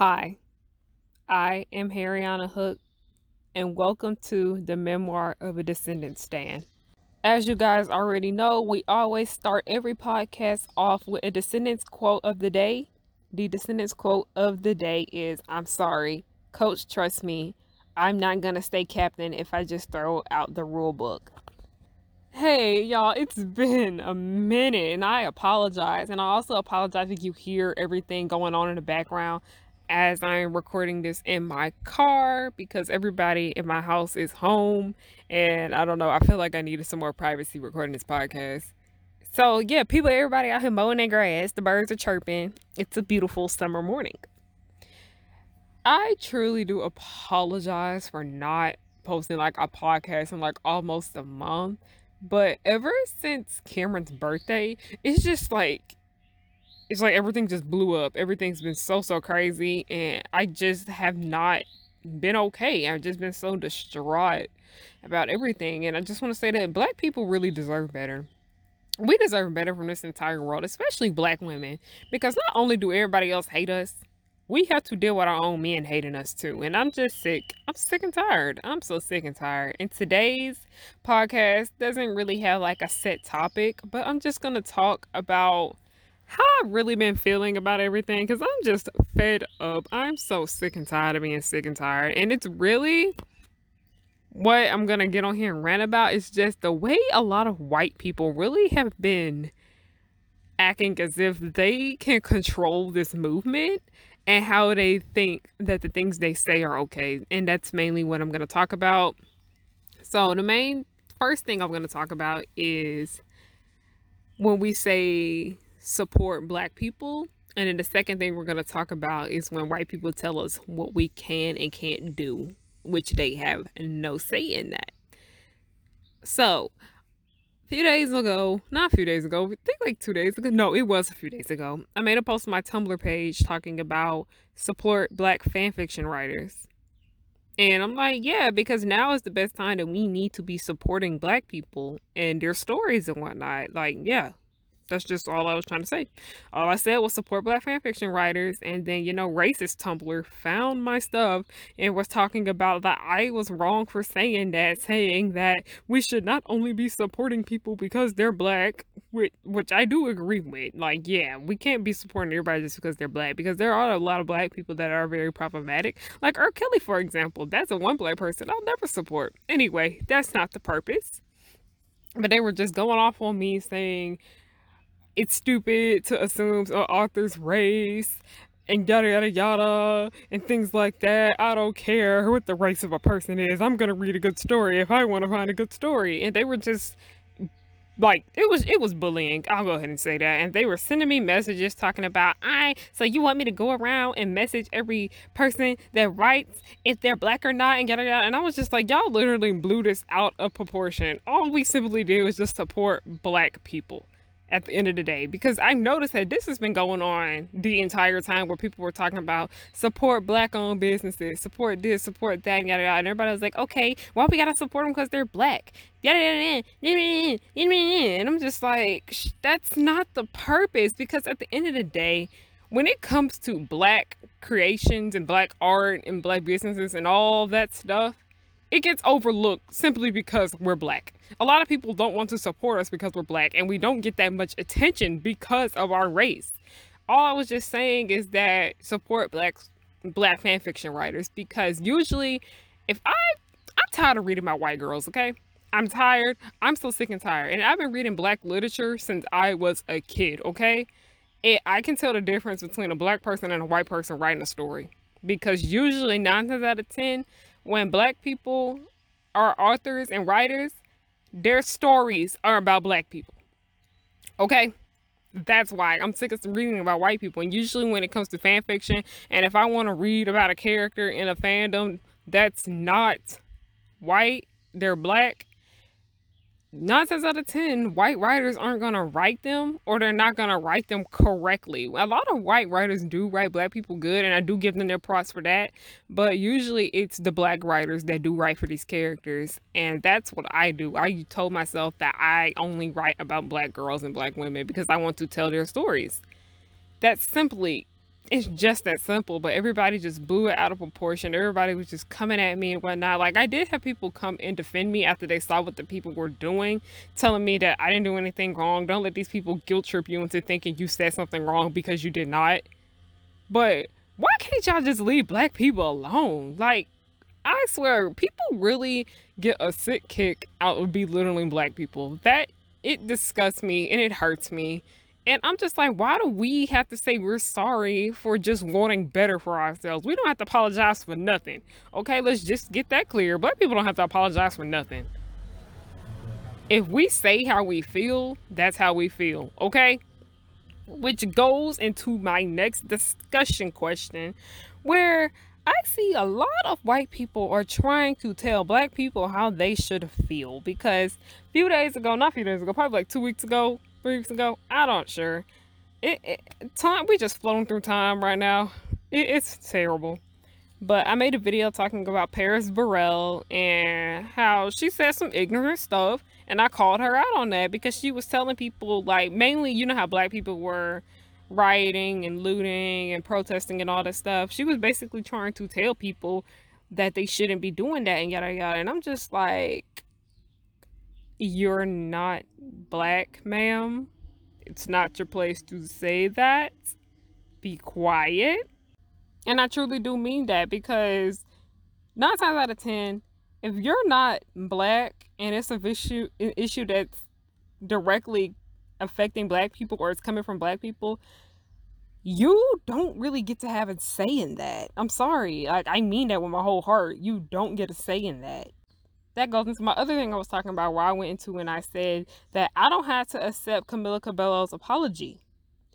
Hi, I am Harriyanna Hook, and welcome to the Memoir of a Descendant Stan. As you guys already know, we always start every podcast off with a Descendants quote of the day. The Descendants quote of the day is I'm sorry, coach, trust me, I'm not gonna stay captain if I just throw out the rule book. Hey, y'all, it's been a minute and I apologize. And I also apologize if you hear everything going on in the background as I'm recording this in my car because everybody in my house is home. And I don't know, I feel like I needed some more privacy recording this podcast. So, yeah, people, everybody out here mowing their grass, the birds are chirping. It's a beautiful summer morning. I truly do apologize for not posting like a podcast in like almost a month. But ever since Cameron's birthday, it's just like it's like everything just blew up. Everything's been so so crazy and I just have not been okay. I've just been so distraught about everything and I just want to say that black people really deserve better. We deserve better from this entire world, especially black women, because not only do everybody else hate us, we have to deal with our own men hating us too. And I'm just sick. I'm sick and tired. I'm so sick and tired. And today's podcast doesn't really have like a set topic, but I'm just going to talk about how I've really been feeling about everything because I'm just fed up. I'm so sick and tired of being sick and tired. And it's really what I'm going to get on here and rant about is just the way a lot of white people really have been acting as if they can control this movement and how they think that the things they say are okay. And that's mainly what I'm going to talk about. So, the main first thing I'm going to talk about is when we say support black people. And then the second thing we're going to talk about is when white people tell us what we can and can't do, which they have no say in that. So, a few days ago, not a few days ago, I think like two days ago. No, it was a few days ago. I made a post on my Tumblr page talking about support black fan fiction writers. And I'm like, yeah, because now is the best time that we need to be supporting black people and their stories and whatnot. Like, yeah, that's just all I was trying to say. All I said was support black fanfiction writers, and then you know, racist Tumblr found my stuff and was talking about that I was wrong for saying that, saying that we should not only be supporting people because they're black, which, which I do agree with. Like, yeah, we can't be supporting everybody just because they're black, because there are a lot of black people that are very problematic. Like R. Kelly, for example, that's a one black person I'll never support. Anyway, that's not the purpose. But they were just going off on me saying it's stupid to assume an author's race and yada yada yada and things like that. I don't care what the race of a person is. I'm gonna read a good story if I want to find a good story. And they were just like it was it was bullying. I'll go ahead and say that. And they were sending me messages talking about I so you want me to go around and message every person that writes if they're black or not and yada yada. And I was just like, y'all literally blew this out of proportion. All we simply did was just support black people at the end of the day because I noticed that this has been going on the entire time where people were talking about support black owned businesses, support this, support that, yada yada. And everybody was like, okay, why we gotta support them because they're black? Yada yada yada. And I'm just like, that's not the purpose because at the end of the day, when it comes to black creations and black art and black businesses and all that stuff, it gets overlooked simply because we're black. A lot of people don't want to support us because we're black, and we don't get that much attention because of our race. All I was just saying is that support black black fan fiction writers because usually, if I I'm tired of reading about white girls, okay. I'm tired. I'm so sick and tired. And I've been reading black literature since I was a kid, okay? It, I can tell the difference between a black person and a white person writing a story. Because usually, nine times out of 10, when black people are authors and writers, their stories are about black people. Okay? That's why I'm sick of reading about white people. And usually, when it comes to fan fiction, and if I want to read about a character in a fandom that's not white, they're black, nine times out of ten, white writers aren't gonna write them or they're not gonna write them correctly. A lot of white writers do write black people good, and I do give them their props for that. But usually it's the black writers that do write for these characters, and that's what I do. I told myself that I only write about black girls and black women because I want to tell their stories. That's simply it's just that simple, but everybody just blew it out of proportion. Everybody was just coming at me and whatnot. Like, I did have people come and defend me after they saw what the people were doing, telling me that I didn't do anything wrong. Don't let these people guilt trip you into thinking you said something wrong because you did not. But why can't y'all just leave black people alone? Like, I swear, people really get a sick kick out of belittling black people. That, it disgusts me and it hurts me and I'm just like, why do we have to say we're sorry for just wanting better for ourselves? We don't have to apologize for nothing. Okay, let's just get that clear. Black people don't have to apologize for nothing. If we say how we feel, that's how we feel. Okay? Which goes into my next discussion question where I see a lot of white people are trying to tell black people how they should feel because a few days ago, not a few days ago, probably like two weeks ago, three weeks ago. I don't sure. It, it time we just floating through time right now. It, it's terrible. But I made a video talking about Paris Berelc and how she said some ignorant stuff, and I called her out on that because she was telling people like mainly you know how black people were rioting and looting and protesting and all that stuff. She was basically trying to tell people that they shouldn't be doing that and yada yada. And I'm just like, you're not black, ma'am. It's not your place to say that. Be quiet. And I truly do mean that because nine times out of ten, if you're not black and it's an issue an issue that's directly affecting black people or it's coming from black people, you don't really get to have a say in that. I'm sorry. Like I mean that with my whole heart. You don't get a say in that that goes into my other thing I was talking about where I went into when I said that I don't have to accept Camila Cabello's apology.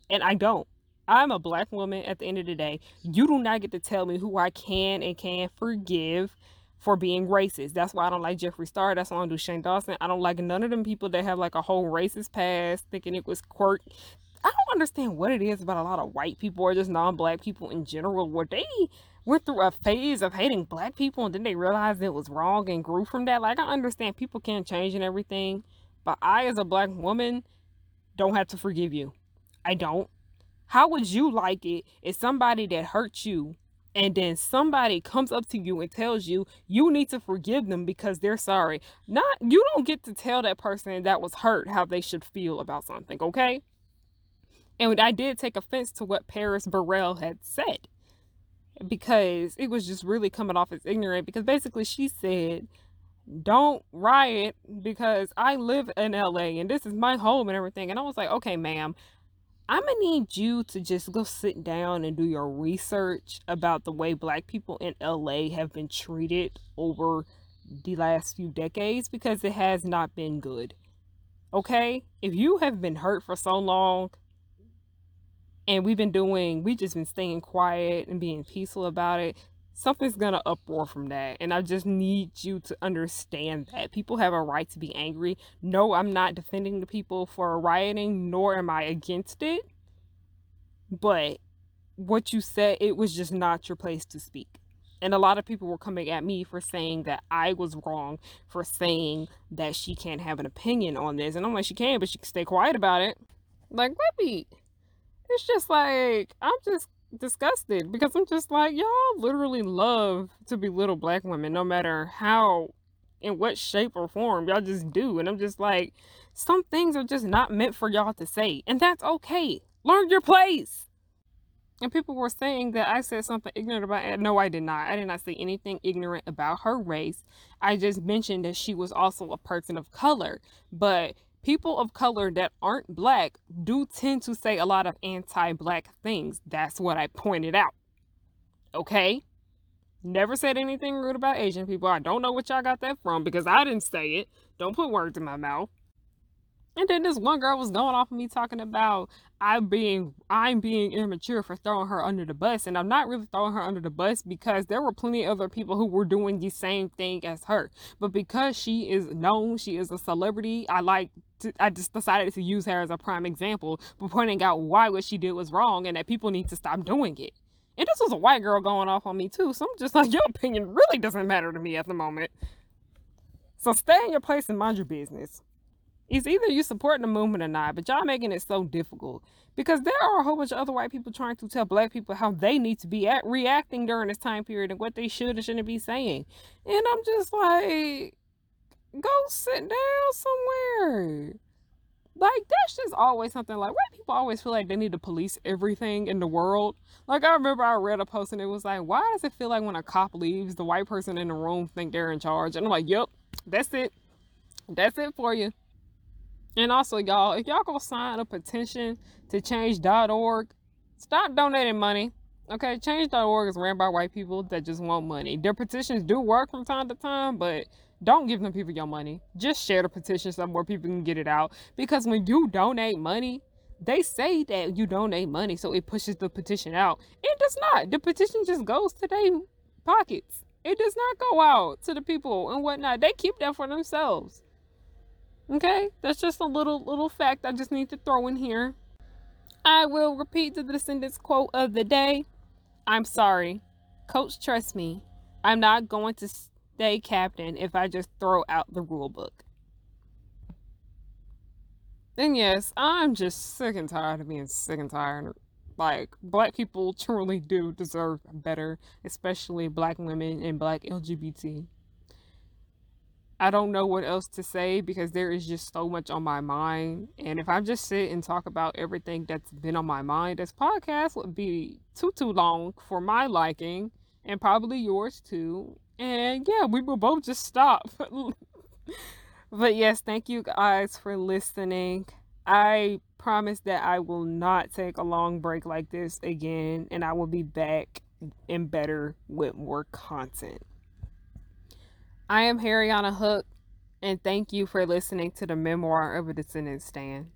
And I don't. I'm a black woman at the end of the day. You do not get to tell me who I can and can't forgive for being racist. That's why I don't like Jeffree Star. That's why I don't do Shane Dawson. I don't like none of them people that have like a whole racist past thinking it was quirk. I don't understand what it is about a lot of white people or just non-black people in general where they went through a phase of hating black people and then they realized it was wrong and grew from that. Like I understand people can't change and everything, but I as a black woman don't have to forgive you. I don't. How would you like it if somebody that hurt you and then somebody comes up to you and tells you you need to forgive them because they're sorry? Not you don't get to tell that person that was hurt how they should feel about something, okay? And I did take offense to what Paris Berelc had said because it was just really coming off as ignorant because basically she said don't riot because I live in LA and this is my home and everything. And I was like, okay, ma'am, I'm gonna need you to just go sit down and do your research about the way black people in LA have been treated over the last few decades because it has not been good. Okay? If you have been hurt for so long, and we've been doing we've just been staying quiet and being peaceful about it something's gonna uproar from that and i just need you to understand that people have a right to be angry no i'm not defending the people for rioting nor am i against it but what you said it was just not your place to speak and a lot of people were coming at me for saying that I was wrong for saying that she can't have an opinion on this. And I'm like, she can, but she can stay quiet about it. Like, let me it's just like I'm just disgusted because I'm just like y'all literally love to be little black women no matter how in what shape or form y'all just do and I'm just like some things are just not meant for y'all to say and that's okay learn your place and people were saying that I said something ignorant about it. No, I did not. I did not say anything ignorant about her race. I just mentioned that she was also a person of color. But people of color that aren't black do tend to say a lot of anti black things. That's what I pointed out. Okay? Never said anything rude about Asian people. I don't know what y'all got that from because I didn't say it. Don't put words in my mouth. And then this one girl was going off of me talking about I'm being I'm being immature for throwing her under the bus, and I'm not really throwing her under the bus because there were plenty of other people who were doing the same thing as her. But because she is known, she is a celebrity. I like to, I just decided to use her as a prime example for pointing out why what she did was wrong and that people need to stop doing it. And this was a white girl going off on me too, so I'm just like, your opinion really doesn't matter to me at the moment. So stay in your place and mind your business. It's either you supporting the movement or not, but y'all making it so difficult because there are a whole bunch of other white people trying to tell black people how they need to be at reacting during this time period and what they should and shouldn't be saying. And I'm just like, go sit down somewhere. Like that's just always something like white people always feel like they need to police everything in the world. Like I remember I read a post and it was like, why does it feel like when a cop leaves, the white person in the room think they're in charge? And I'm like, yep, that's it. That's it for you. And also, y'all, if y'all go sign a petition to change.org, stop donating money. Okay, change.org is ran by white people that just want money. Their petitions do work from time to time, but don't give them people your money. Just share the petition somewhere people can get it out. Because when you donate money, they say that you donate money, so it pushes the petition out. It does not. The petition just goes to their pockets. It does not go out to the people and whatnot. They keep that for themselves. Okay, that's just a little little fact I just need to throw in here. I will repeat the Descendants quote of the day. I'm sorry. Coach, trust me. I'm not going to stay captain if I just throw out the rule book. And yes, I'm just sick and tired of being sick and tired. Like, black people truly do deserve better, especially black women and black LGBT. I don't know what else to say because there is just so much on my mind. And if I just sit and talk about everything that's been on my mind, this podcast would be too, too long for my liking and probably yours too. And yeah, we will both just stop. but yes, thank you guys for listening. I promise that I will not take a long break like this again, and I will be back and better with more content. I am Harriyanna Hook, and thank you for listening to the Memoir of a Descendant Stan.